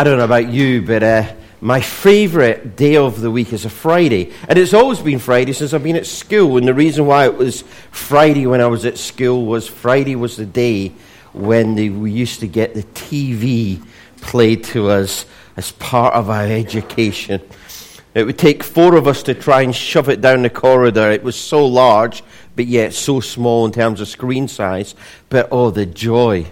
I don't know about you, but uh, my favourite day of the week is a Friday. And it's always been Friday since I've been at school. And the reason why it was Friday when I was at school was Friday was the day when we used to get the TV played to us as part of our education. It would take four of us to try and shove it down the corridor. It was so large, but yet so small in terms of screen size. But oh, the joy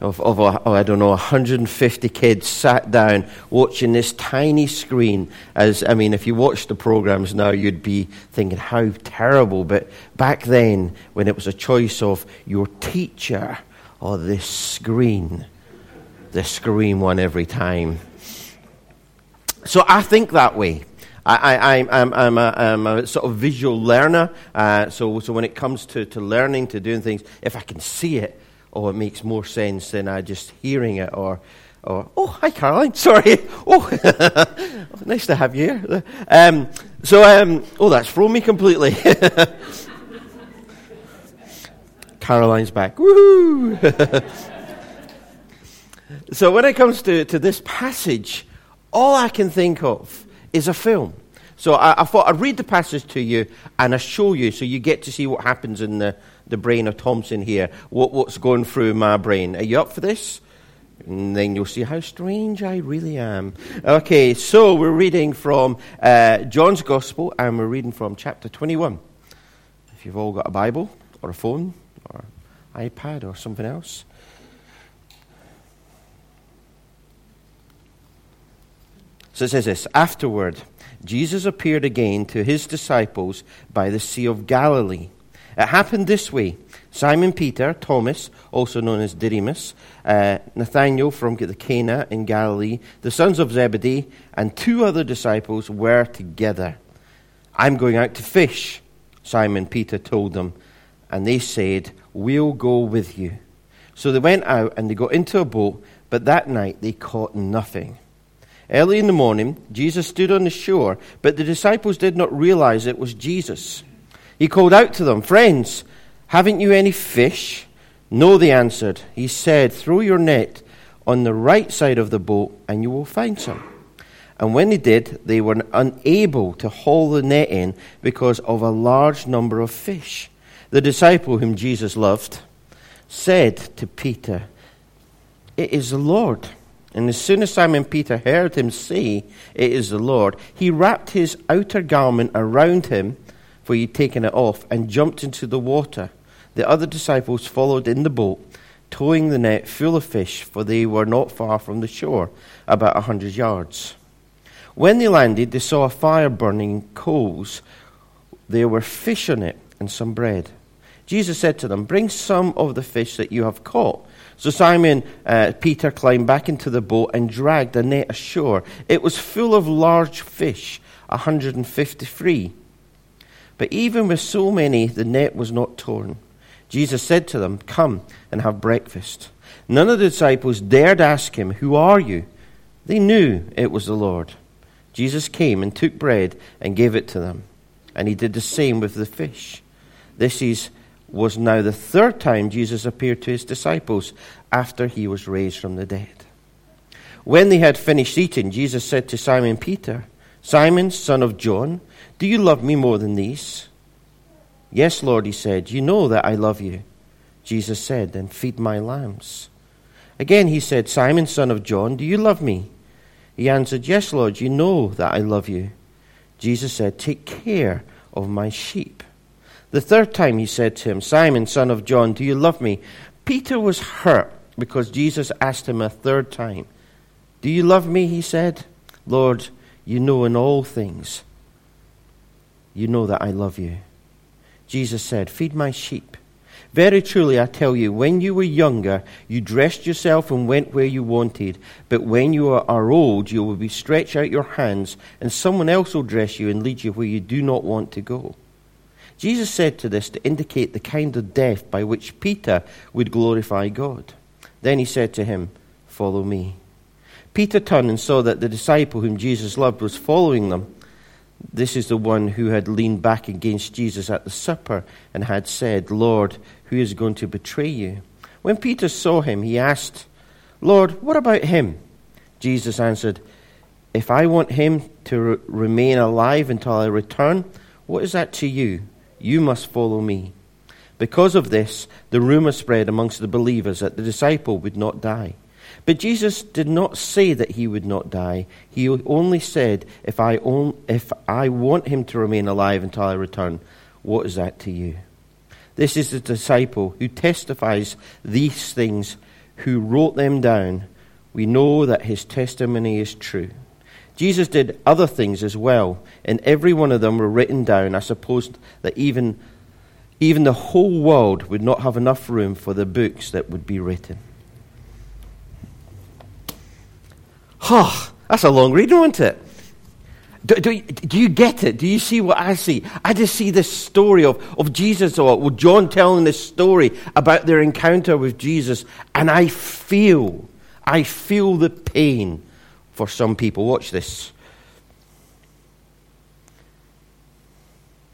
of, of oh, I don't know, 150 kids sat down watching this tiny screen. As I mean, if you watch the programs now, you'd be thinking how terrible. But back then, when it was a choice of your teacher or this screen, the screen won every time. So I think that way. I, am a, I'm a sort of visual learner. Uh, so, so when it comes to, to learning, to doing things, if I can see it, oh, it makes more sense than uh, just hearing it or, or oh, hi, Caroline. Sorry. Oh, nice to have you here. Um, so, um, oh, that's thrown me completely. Caroline's back. Woohoo! so, when it comes to, to this passage, all I can think of is a film. So, I, I thought I'd read the passage to you and I show you so you get to see what happens in the, the brain of Thompson here, what, what's going through my brain. Are you up for this? And then you'll see how strange I really am. Okay, so we're reading from uh, John's Gospel, and we're reading from chapter 21. If you've all got a Bible, or a phone, or iPad, or something else. So it says this Afterward, Jesus appeared again to his disciples by the Sea of Galilee. It happened this way Simon Peter, Thomas, also known as Didymus, uh, Nathanael from the Cana in Galilee, the sons of Zebedee, and two other disciples were together. I'm going out to fish, Simon Peter told them. And they said, We'll go with you. So they went out and they got into a boat, but that night they caught nothing. Early in the morning, Jesus stood on the shore, but the disciples did not realize it was Jesus. He called out to them, Friends, haven't you any fish? No, they answered. He said, Throw your net on the right side of the boat, and you will find some. And when they did, they were unable to haul the net in because of a large number of fish. The disciple whom Jesus loved said to Peter, It is the Lord. And as soon as Simon Peter heard him say, It is the Lord, he wrapped his outer garment around him for he had taken it off, and jumped into the water. The other disciples followed in the boat, towing the net full of fish, for they were not far from the shore, about a hundred yards. When they landed, they saw a fire burning coals. There were fish on it and some bread. Jesus said to them, Bring some of the fish that you have caught. So Simon uh, Peter climbed back into the boat and dragged the net ashore. It was full of large fish, a 153. But even with so many, the net was not torn. Jesus said to them, Come and have breakfast. None of the disciples dared ask him, Who are you? They knew it was the Lord. Jesus came and took bread and gave it to them. And he did the same with the fish. This is, was now the third time Jesus appeared to his disciples after he was raised from the dead. When they had finished eating, Jesus said to Simon Peter, Simon, son of John, do you love me more than these? Yes, Lord, he said. You know that I love you. Jesus said, Then feed my lambs. Again he said, Simon, son of John, do you love me? He answered, Yes, Lord, you know that I love you. Jesus said, Take care of my sheep. The third time he said to him, Simon, son of John, do you love me? Peter was hurt because Jesus asked him a third time. Do you love me? He said. Lord, you know in all things you know that I love you. Jesus said, Feed my sheep. Very truly, I tell you, when you were younger, you dressed yourself and went where you wanted. But when you are old, you will be stretched out your hands, and someone else will dress you and lead you where you do not want to go. Jesus said to this to indicate the kind of death by which Peter would glorify God. Then he said to him, Follow me. Peter turned and saw that the disciple whom Jesus loved was following them. This is the one who had leaned back against Jesus at the supper and had said, Lord, who is going to betray you? When Peter saw him, he asked, Lord, what about him? Jesus answered, If I want him to re- remain alive until I return, what is that to you? You must follow me. Because of this, the rumor spread amongst the believers that the disciple would not die. But Jesus did not say that he would not die. He only said, if I, on, if I want him to remain alive until I return, what is that to you? This is the disciple who testifies these things, who wrote them down. We know that his testimony is true. Jesus did other things as well, and every one of them were written down. I suppose that even, even the whole world would not have enough room for the books that would be written. Oh, that's a long read, isn't it? Do, do, do, you get it? Do you see what I see? I just see this story of, of Jesus or John telling this story about their encounter with Jesus, and I feel, I feel the pain for some people. Watch this.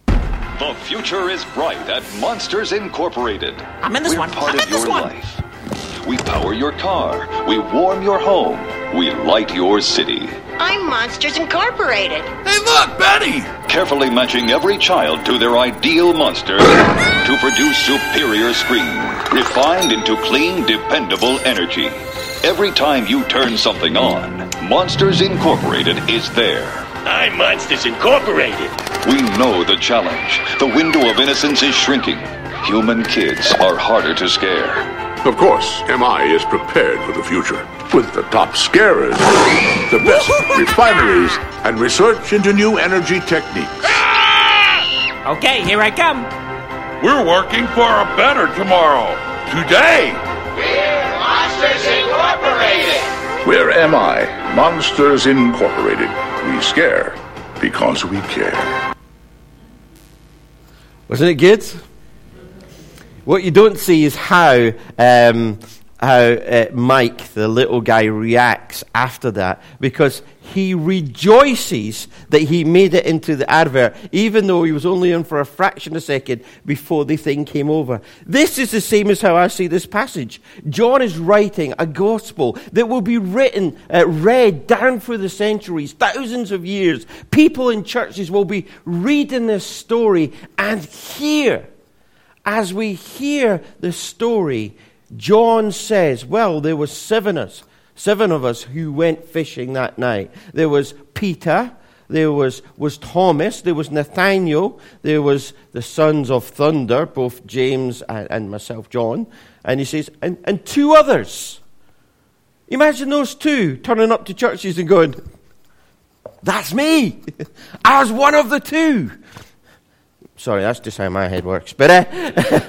The future is bright at Monsters Incorporated. I'm in this We're one. part I'm of in this your one. life. We power your car. We warm your home. We light your city. I'm Monsters Incorporated. Hey, look, Betty! Carefully matching every child to their ideal monster to produce superior screen, refined into clean, dependable energy. Every time you turn something on, Monsters Incorporated is there. I'm Monsters Incorporated. We know the challenge. The window of innocence is shrinking. Human kids are harder to scare. Of course, MI is prepared for the future with the top scarers, the best refineries, and research into new energy techniques. Ah! Okay, here I come. We're working for a better tomorrow. Today. We're Monsters Incorporated. We're MI, Monsters Incorporated. We scare because we care. Wasn't it good? What you don't see is how, um, how uh, Mike, the little guy, reacts after that because he rejoices that he made it into the advert, even though he was only in for a fraction of a second before the thing came over. This is the same as how I see this passage. John is writing a gospel that will be written, uh, read down through the centuries, thousands of years. People in churches will be reading this story and hear as we hear the story, John says, Well, there were seven of us, seven of us who went fishing that night. There was Peter, there was, was Thomas, there was Nathaniel, there was the sons of thunder, both James and, and myself, John. And he says, and, and two others. Imagine those two turning up to churches and going, That's me. I was one of the two. Sorry, that's just how my head works. But uh,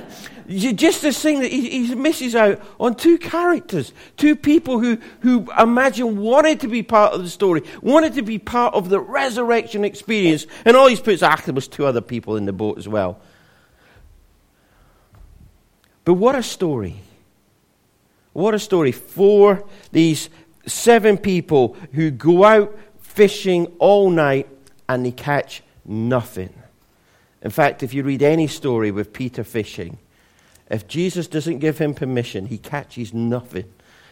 just this thing that he, he, misses out on two characters, two people who, who imagine wanted to be part of the story, wanted to be part of the resurrection experience. And all he's put is, ah, was two other people in the boat as well. But what a story. What a story for these seven people who go out fishing all night and they catch nothing. In fact, if you read any story with Peter fishing, if Jesus doesn't give him permission, he catches nothing.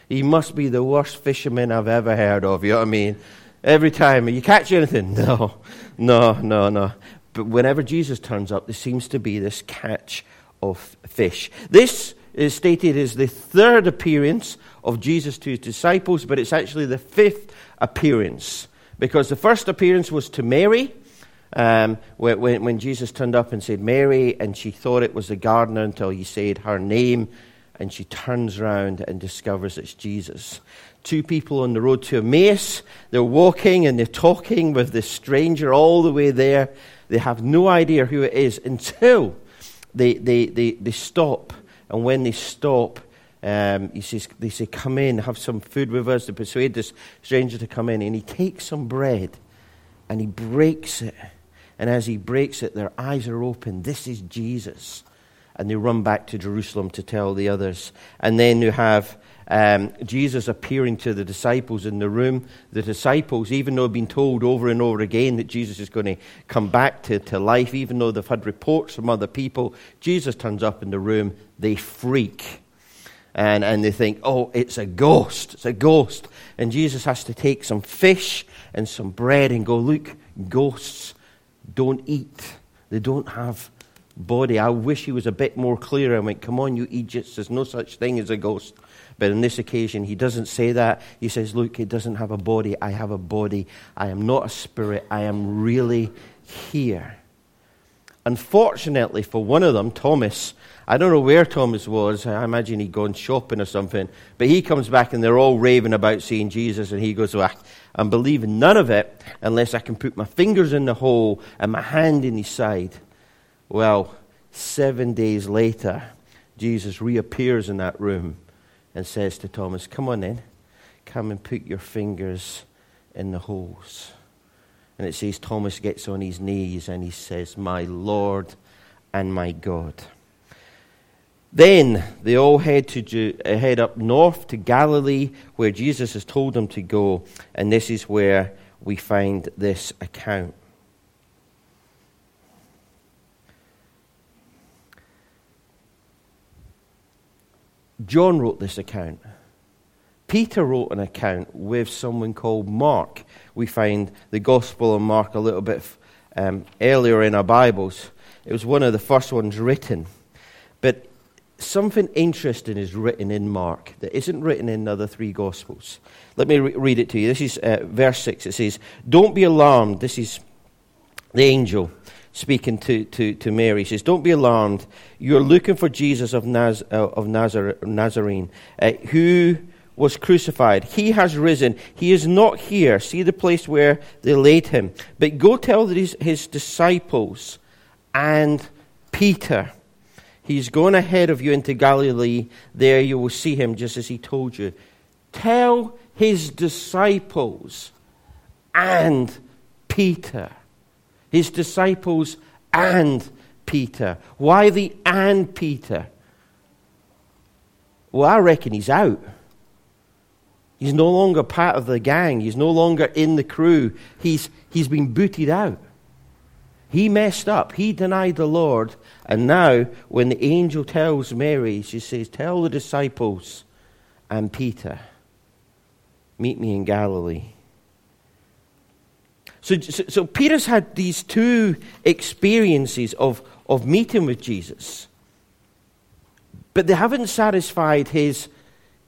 He must be the worst fisherman I've ever heard of. You know what I mean? Every time, you catch anything? No, no, no, no. But whenever Jesus turns up, there seems to be this catch of fish. This is stated as the third appearance of Jesus to his disciples, but it's actually the fifth appearance. Because the first appearance was to Mary, um, when, when Jesus turned up and said, Mary, and she thought it was the gardener until he said her name, and she turns around and discovers it's Jesus. Two people on the road to Emmaus, they're walking and they're talking with this stranger all the way there. They have no idea who it is until they, they, they, they stop. And when they stop, um, he says, they say, Come in, have some food with us to persuade this stranger to come in. And he takes some bread and he breaks it. And as he breaks it, their eyes are open. This is Jesus. And they run back to Jerusalem to tell the others. And then you have um, Jesus appearing to the disciples in the room. The disciples, even though they've been told over and over again that Jesus is going to come back to, to life, even though they've had reports from other people, Jesus turns up in the room. They freak. And, and they think, oh, it's a ghost. It's a ghost. And Jesus has to take some fish and some bread and go, look, ghosts don't eat. They don't have body. I wish he was a bit more clear I went, come on, you Egypts, there's no such thing as a ghost. But on this occasion, he doesn't say that. He says, Look, it doesn't have a body. I have a body. I am not a spirit. I am really here. Unfortunately for one of them, Thomas, I don't know where Thomas was. I imagine he'd gone shopping or something. But he comes back and they're all raving about seeing Jesus. And he goes, well, I'm believing none of it unless I can put my fingers in the hole and my hand in his side. Well, seven days later, Jesus reappears in that room and says to Thomas, Come on in. Come and put your fingers in the holes. And it says Thomas gets on his knees and he says, My Lord and my God. Then they all head, to, uh, head up north to Galilee, where Jesus has told them to go. And this is where we find this account. John wrote this account. Peter wrote an account with someone called Mark. We find the Gospel of Mark a little bit um, earlier in our Bibles. It was one of the first ones written. But something interesting is written in Mark that isn't written in the other three Gospels. Let me re- read it to you. This is uh, verse 6. It says, Don't be alarmed. This is the angel speaking to, to, to Mary. He says, Don't be alarmed. You're looking for Jesus of, Naz, uh, of Nazar, Nazarene, uh, who was crucified. He has risen. He is not here. See the place where they laid him. But go tell his, his disciples and Peter. He's going ahead of you into Galilee. There you will see him just as he told you. Tell his disciples and Peter his disciples and Peter. Why the and Peter? Well, I reckon he's out. He's no longer part of the gang. He's no longer in the crew. He's, he's been booted out. He messed up. He denied the Lord. And now, when the angel tells Mary, she says, Tell the disciples and Peter, meet me in Galilee. So, so, so, Peter's had these two experiences of, of meeting with Jesus, but they haven't satisfied his,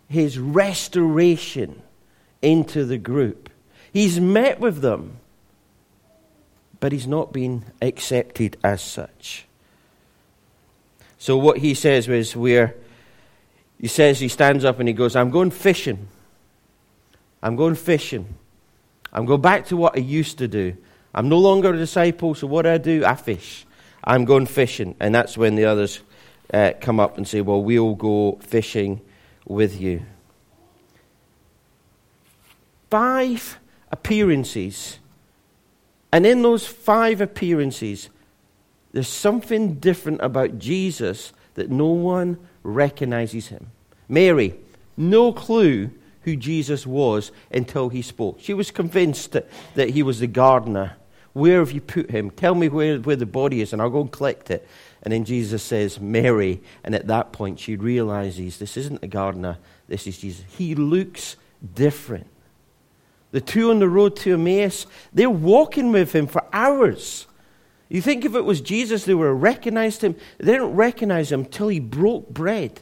his restoration into the group. He's met with them, but he's not been accepted as such. So what he says is where he says he stands up and he goes, I'm going fishing. I'm going fishing. I'm going back to what I used to do. I'm no longer a disciple, so what do I do? I fish. I'm going fishing. And that's when the others uh, come up and say, Well, we'll go fishing with you. Five appearances. And in those five appearances, there's something different about Jesus that no one recognizes him. Mary, no clue who Jesus was until he spoke. She was convinced that, that he was the gardener. Where have you put him? Tell me where, where the body is, and I'll go and collect it. And then Jesus says, Mary. And at that point, she realizes this isn't a gardener, this is Jesus. He looks different. The two on the road to Emmaus, they're walking with him for hours. You think if it was Jesus, they would have recognized him. They didn't recognize him until he broke bread.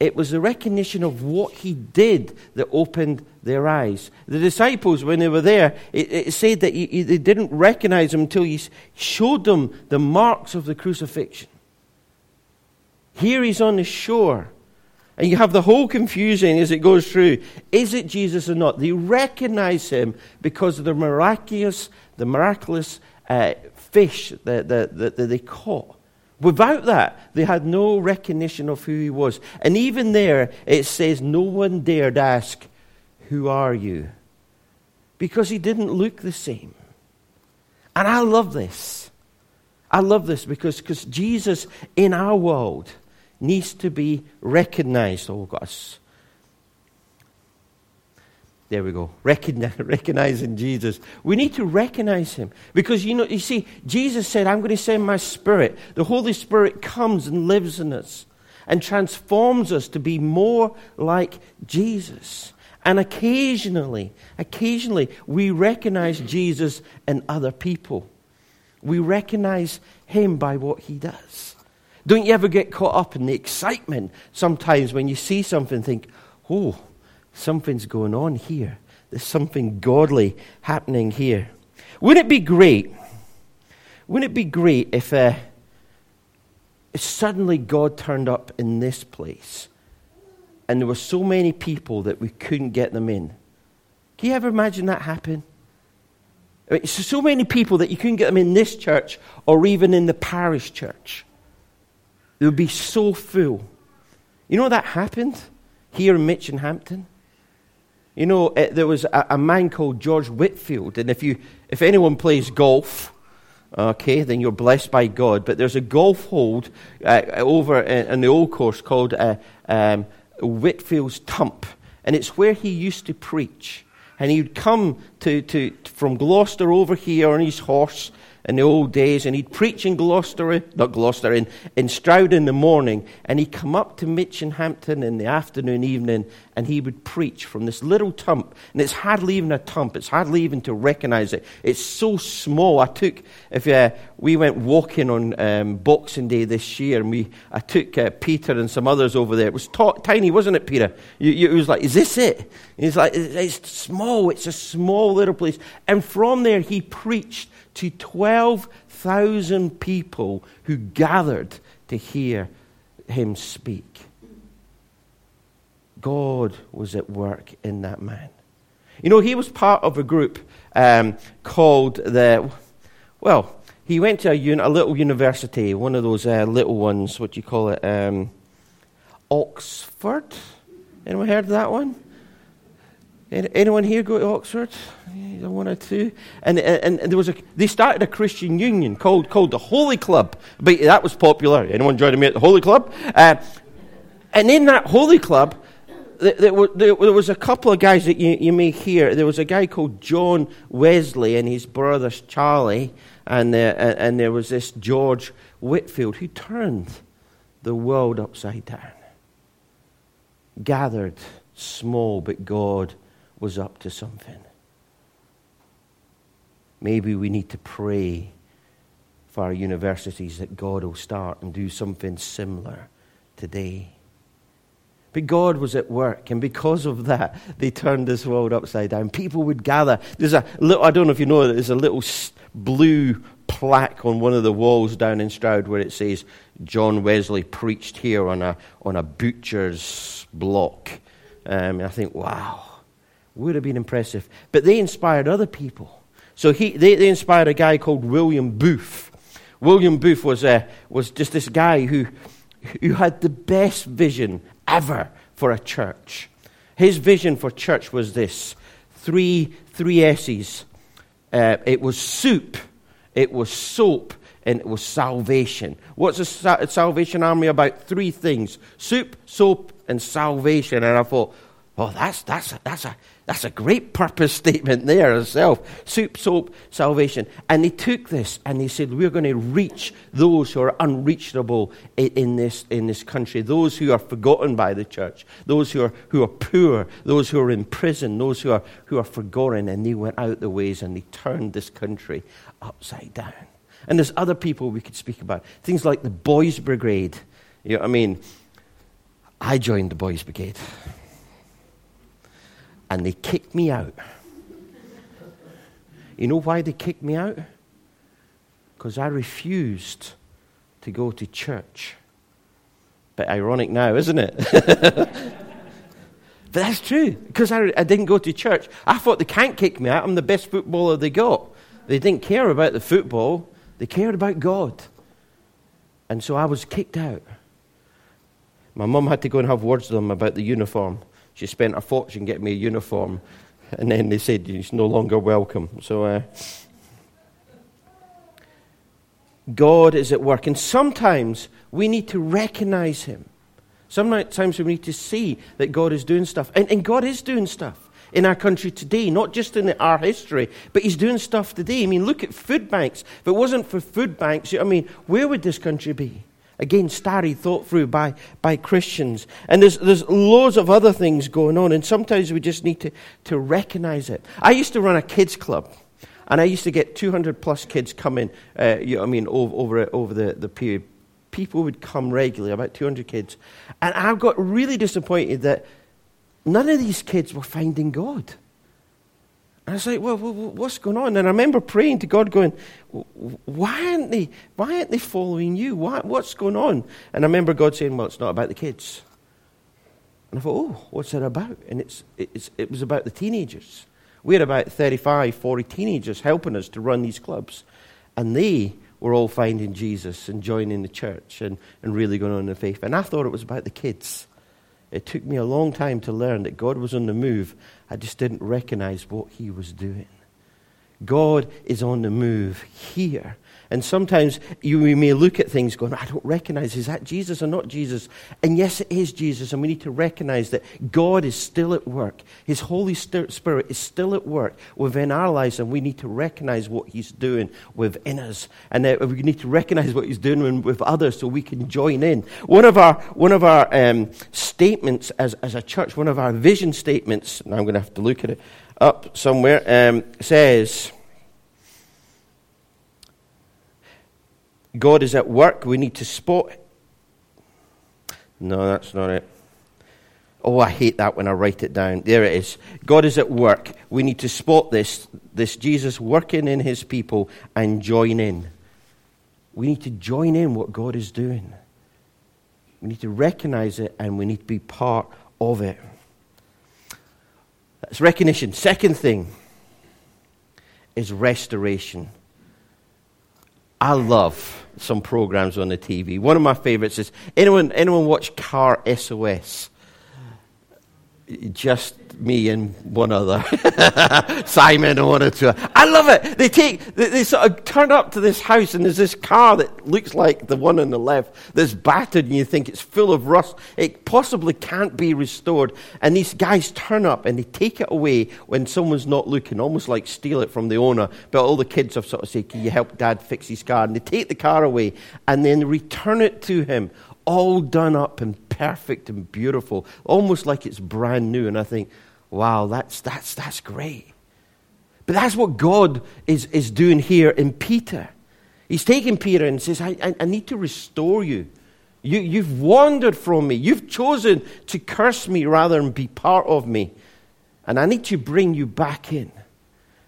It was the recognition of what he did that opened their eyes. The disciples, when they were there, it, it said that he, he, they didn't recognize him until he showed them the marks of the crucifixion. Here he's on the shore. And you have the whole confusion as it goes through. Is it Jesus or not? They recognize him because of the miraculous, the miraculous uh, fish that, that, that they caught. Without that, they had no recognition of who he was. And even there, it says no one dared ask, Who are you? Because he didn't look the same. And I love this. I love this because Jesus in our world needs to be recognized. Oh, gosh. There we go. Recognizing Jesus. We need to recognize him. Because, you know, you see, Jesus said, I'm going to send my spirit. The Holy Spirit comes and lives in us. and transforms us to be more like Jesus. And occasionally, occasionally, we recognize Jesus in other people. We recognize him by what he does. Don't you ever get caught up in the excitement sometimes when you see something think, oh, something's going on here. There's something godly happening here. Wouldn't it be great? Wouldn't it be great if, uh, if suddenly God turned up in this place and there were so many people that we couldn't get them in? Can you ever imagine that happen? I mean, so many people that you couldn't get them in this church or even in the parish church. They would be so full. You know that happened here in Minchinhampton? You know, it, there was a, a, man called George Whitefield, and if, you, if anyone plays golf, okay, then you're blessed by God. But there's a golf hold uh, over in, in, the old course called uh, um, Whitefield's Tump, and it's where he used to preach. And he'd come to, to, from Gloucester over here on his horse, in the old days, and he'd preach in Gloucester, not Gloucester, in, in Stroud in the morning, and he'd come up to Minchinhampton in the afternoon, evening, and he would preach from this little tump. And it's hardly even a tump, it's hardly even to recognize it. It's so small. I took, if uh, we went walking on um, Boxing Day this year, and we, I took uh, Peter and some others over there. It was t- tiny, wasn't it, Peter? You, you, it was like, is this it? he's like, it's small, it's a small little place. And from there, he preached to 12,000 people who gathered to hear him speak. God was at work in that man. You know, he was part of a group um, called the, well, he went to a, un, a little university, one of those uh, little ones, what do you call it, um, Oxford? Anyone heard of that one? Anyone here go to Oxford? One or two? And, and, and, there was a, they started a Christian union called, called the Holy Club. But that was popular. Anyone joining me at the Holy Club? Uh, and in that Holy Club, there, there, was a couple of guys that you, you may hear. There was a guy called John Wesley and his brother Charlie, and, uh, and there was this George Whitefield who turned the world upside down. Gathered small, but God was up to something. Maybe we need to pray for our universities that God will start and do something similar today. But God was at work, and because of that, they turned this world upside down. People would gather. There's a little, I don't know if you know, there's a little blue plaque on one of the walls down in Stroud where it says, John Wesley preached here on a, on a butcher's block. Um, I think, wow, would have been impressive. But they inspired other people. So he, they, they inspired a guy called William Booth. William Booth was, uh, was just this guy who, who had the best vision ever for a church. His vision for church was this three, three S's. Uh, it was soup, it was soap, and it was salvation. What's a Salvation Army about? Three things soup, soap, and salvation. And I thought, oh, that's, that's, a, that's, a, that's a great purpose statement there itself. Soup, soap, salvation. And they took this and they said, We're going to reach those who are unreachable in this, in this country, those who are forgotten by the church, those who are, who are poor, those who are in prison, those who are, who are forgotten. And they went out the ways and they turned this country upside down. And there's other people we could speak about. Things like the Boys Brigade. You know, what I mean, I joined the Boys Brigade and they kicked me out. You know why they kicked me out? Because I refused to go to church. But ironic now, isn't it? but that's true, because I, I didn't go to church. I thought they can't kick me out. I'm the best footballer they got. They didn't care about the football, they cared about God. And so I was kicked out. My mum had to go and have words with them about the uniform. She spent a fortune getting me a uniform, and then they said he's no longer welcome. So, uh, God is at work, and sometimes we need to recognize Him. Sometimes we need to see that God is doing stuff, and, and God is doing stuff in our country today, not just in our history, but He's doing stuff today. I mean, look at food banks. If it wasn't for food banks, I mean, where would this country be? Again, starry, thought through by, by Christians. And there's, there's loads of other things going on, and sometimes we just need to, to recognize it. I used to run a kids' club, and I used to get 200 plus kids coming, uh, you know, I mean, over, over, over the, the period. People would come regularly, about 200 kids. And I got really disappointed that none of these kids were finding God. And I was like, well, what's going on? And I remember praying to God, going, why aren't they, why aren't they following you? Why, what's going on? And I remember God saying, well, it's not about the kids. And I thought, oh, what's it about? And it's, it's, it was about the teenagers. We had about 35, 40 teenagers helping us to run these clubs. And they were all finding Jesus and joining the church and, and really going on in the faith. And I thought it was about the kids. It took me a long time to learn that God was on the move. I just didn't recognize what He was doing. God is on the move here. And sometimes you may look at things going, I don't recognize, is that Jesus or not Jesus? And yes, it is Jesus. And we need to recognize that God is still at work. His Holy Spirit is still at work within our lives. And we need to recognize what He's doing within us. And we need to recognize what He's doing with others so we can join in. One of our, one of our um, statements as, as a church, one of our vision statements, and I'm going to have to look at it up somewhere, um, says, God is at work. We need to spot. No, that's not it. Oh, I hate that when I write it down. There it is. God is at work. We need to spot this, this Jesus working in his people and join in. We need to join in what God is doing. We need to recognize it and we need to be part of it. That's recognition. Second thing is restoration. I love some programs on the TV. One of my favorites is anyone, anyone watch Car SOS? Just me and one other, Simon and one or two. I love it. They take, they, they, sort of turn up to this house, and there's this car that looks like the one on the left that's battered, and you think it's full of rust. It possibly can't be restored. And these guys turn up and they take it away when someone's not looking, almost like steal it from the owner. But all the kids have sort of said, Can you help dad fix his car? And they take the car away and then return it to him all done up and perfect and beautiful, almost like it's brand new. And I think, Wow, that's, that's, that's great. But that's what God is, is doing here in Peter. He's taking Peter and says, I, I, I need to restore you. you. You've wandered from me. You've chosen to curse me rather than be part of me. And I need to bring you back in.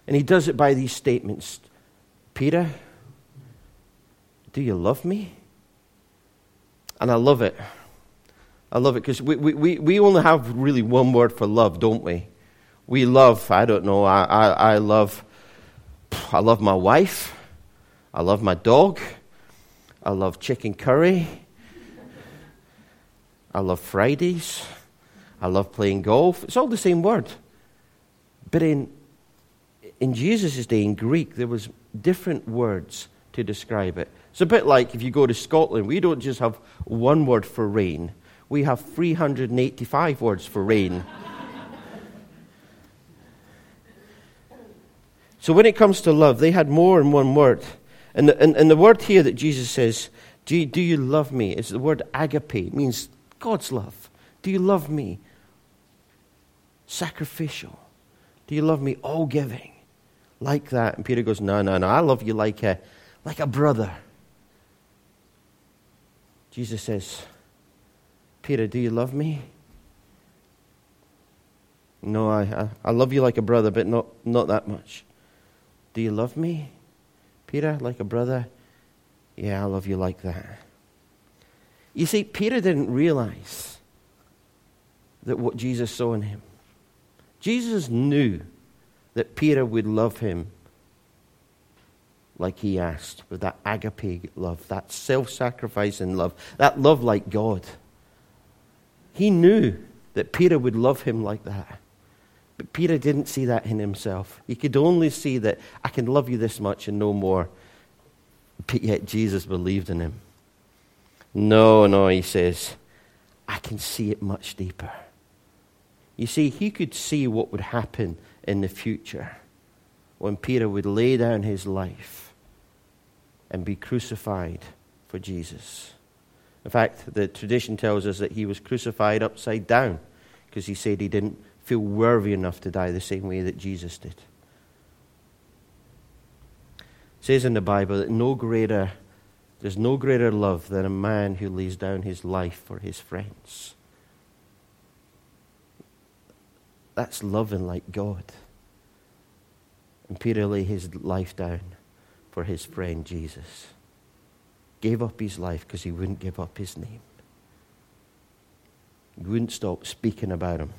And he does it by these statements Peter, do you love me? And I love it. I love it because we, we, we only have really one word for love, don't we? We love, I don't know, I, I, I love, I love my wife. I love my dog. I love chicken curry. I love Fridays. I love playing golf. It's all the same word. But in, in Jesus' day, in Greek, there was different words to describe it. It's a bit like if you go to Scotland, we don't just have one word for rain we have 385 words for rain. so when it comes to love, they had more than one word. And the, and, and the word here that Jesus says, do you, do you love me? Is the word agape. It means God's love. Do you love me? Sacrificial. Do you love me? All giving. Like that. And Peter goes, No, no, no. I love you like a, like a brother. Jesus says, Peter, do you love me? No, I, I, I love you like a brother, but not, not that much. Do you love me, Peter, like a brother? Yeah, I love you like that. You see, Peter didn't realize that what Jesus saw in him. Jesus knew that Peter would love him like he asked, with that agape love, that self sacrificing love, that love like God. He knew that Peter would love him like that. But Peter didn't see that in himself. He could only see that I can love you this much and no more. But yet Jesus believed in him. No, no, he says, I can see it much deeper. You see, he could see what would happen in the future when Peter would lay down his life and be crucified for Jesus. In fact, the tradition tells us that he was crucified upside down because he said he didn't feel worthy enough to die the same way that Jesus did. It says in the Bible that no greater, there's no greater love than a man who lays down his life for his friends. That's loving like God. And Peter laid his life down for his friend Jesus. Gave up his life because he wouldn't give up his name. He wouldn't stop speaking about him,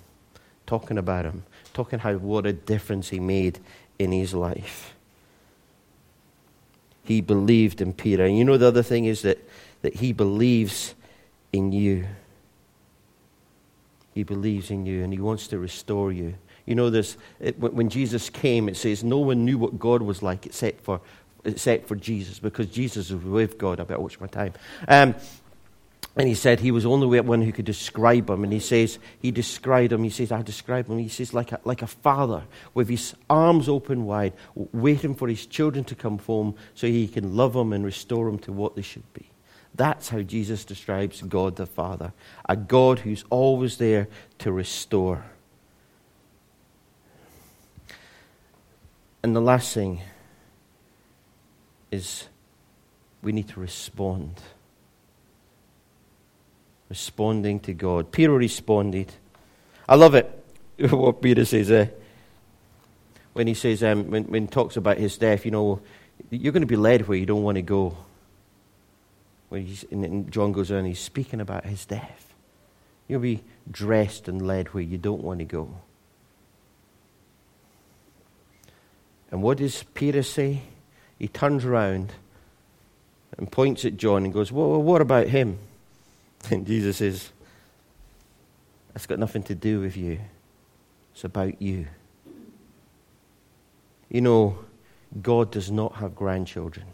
talking about him, talking how what a difference he made in his life. He believed in Peter. And you know the other thing is that, that he believes in you. He believes in you and he wants to restore you. You know, this, it, when Jesus came, it says no one knew what God was like except for, except for Jesus, because Jesus was with God. I better watch my time. Um, and he said he was the only one who could describe him. And he says, he described him. He says, I describe him. He says, like a, like a father with his arms open wide, waiting for his children to come home so he can love them and restore them to what they should be. That's how Jesus describes God the Father a God who's always there to restore. And the last thing is we need to respond. Responding to God. Peter responded. I love it, what Peter says there. When he says, um, when, when he talks about his death, you know, you're going to be led where you don't want to go. When he's, and John goes on, he's speaking about his death. You'll be dressed and led where you don't want to go. And what does Peter say? He turns around and points at John and goes, Well, what about him? And Jesus says, That's got nothing to do with you. It's about you. You know, God does not have grandchildren,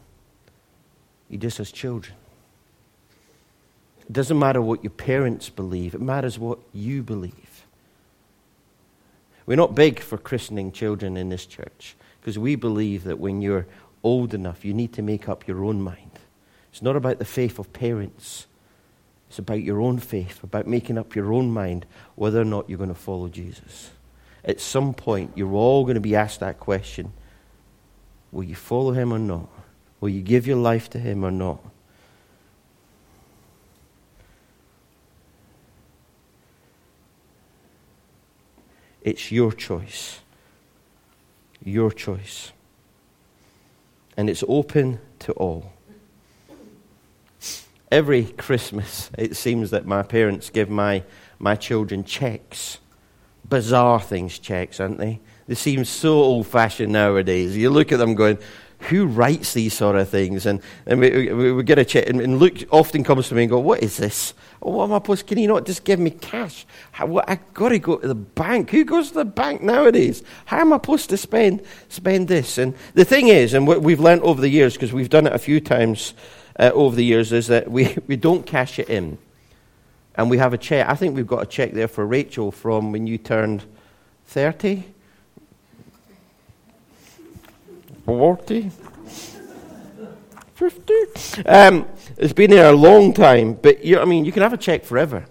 He just has children. It doesn't matter what your parents believe, it matters what you believe. We're not big for christening children in this church because we believe that when you're old enough, you need to make up your own mind. It's not about the faith of parents, it's about your own faith, about making up your own mind whether or not you're going to follow Jesus. At some point, you're all going to be asked that question Will you follow him or not? Will you give your life to him or not? It's your choice your choice. And it's open to all. Every Christmas, it seems that my parents give my, my children checks. Bizarre things, checks, aren't they? They seem so old fashioned nowadays. You look at them going, who writes these sort of things? And, and we, we, we get a check, and, and Luke often comes to me and go, what is this? Oh, what am I supposed Can you not just give me cash? I've got to go to the bank. Who goes to the bank nowadays? How am I supposed to spend, spend this? And the thing is, and what we've learned over the years, because we've done it a few times uh, over the years, is that we, we don't cash it in. And we have a check. I think we've got a check there for Rachel from when you turned 30. 40. 50. Um, it's been there a long time, but you, I mean, you can have a check forever.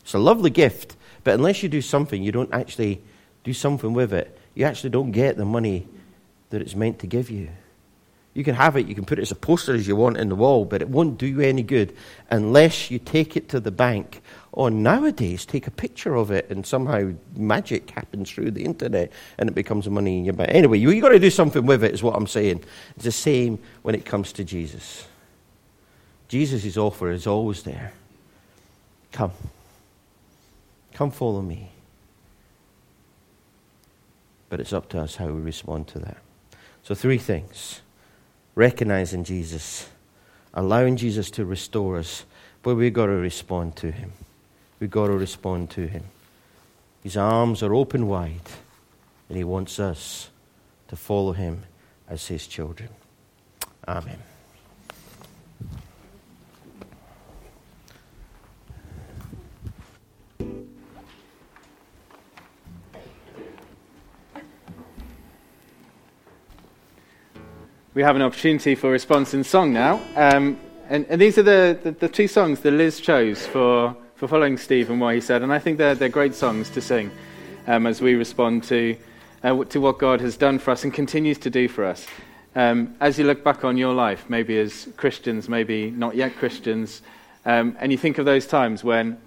It's a lovely gift, but unless you do something, you don't actually do something with it. You actually don't get the money that it's meant to give you. You can have it, you can put it as a poster as you want in the wall, but it won't do you any good unless you take it to the bank or nowadays, take a picture of it and somehow magic happens through the internet and it becomes money in your bank. Anyway, you've got to do something with it, is what I'm saying. It's the same when it comes to Jesus. Jesus' offer is always there. Come. Come follow me. But it's up to us how we respond to that. So, three things recognizing Jesus, allowing Jesus to restore us, but we've got to respond to him. We've got to respond to him. His arms are open wide, and he wants us to follow him as his children. Amen. We have an opportunity for response in song now. Um, and, and these are the, the, the two songs that Liz chose for, for following Steve and what he said. And I think they're, they're great songs to sing um, as we respond to, uh, to what God has done for us and continues to do for us. Um, as you look back on your life, maybe as Christians, maybe not yet Christians, um, and you think of those times when